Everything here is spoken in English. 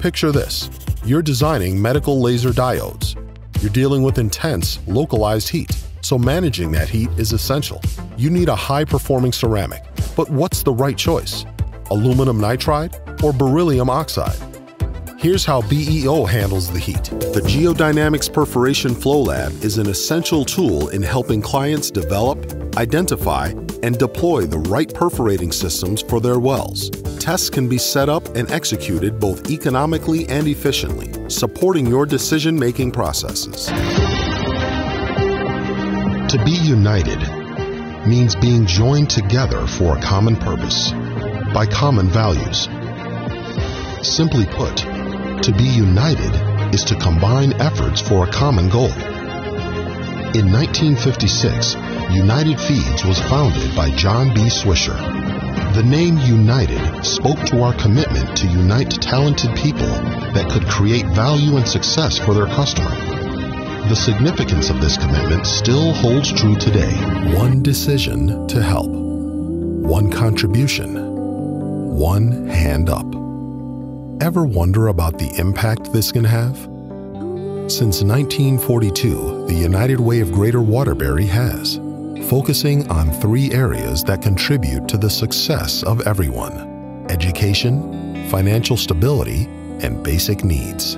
Picture this you're designing medical laser diodes. You're dealing with intense, localized heat, so managing that heat is essential. You need a high performing ceramic, but what's the right choice? Aluminum nitride or beryllium oxide? Here's how BEO handles the heat. The Geodynamics Perforation Flow Lab is an essential tool in helping clients develop, identify, and deploy the right perforating systems for their wells. Tests can be set up and executed both economically and efficiently, supporting your decision making processes. To be united means being joined together for a common purpose, by common values. Simply put, to be united is to combine efforts for a common goal. In 1956, United Feeds was founded by John B. Swisher. The name United spoke to our commitment to unite talented people that could create value and success for their customer. The significance of this commitment still holds true today. One decision to help, one contribution, one hand up. Ever wonder about the impact this can have? Since 1942, the United Way of Greater Waterbury has, focusing on three areas that contribute to the success of everyone education, financial stability, and basic needs.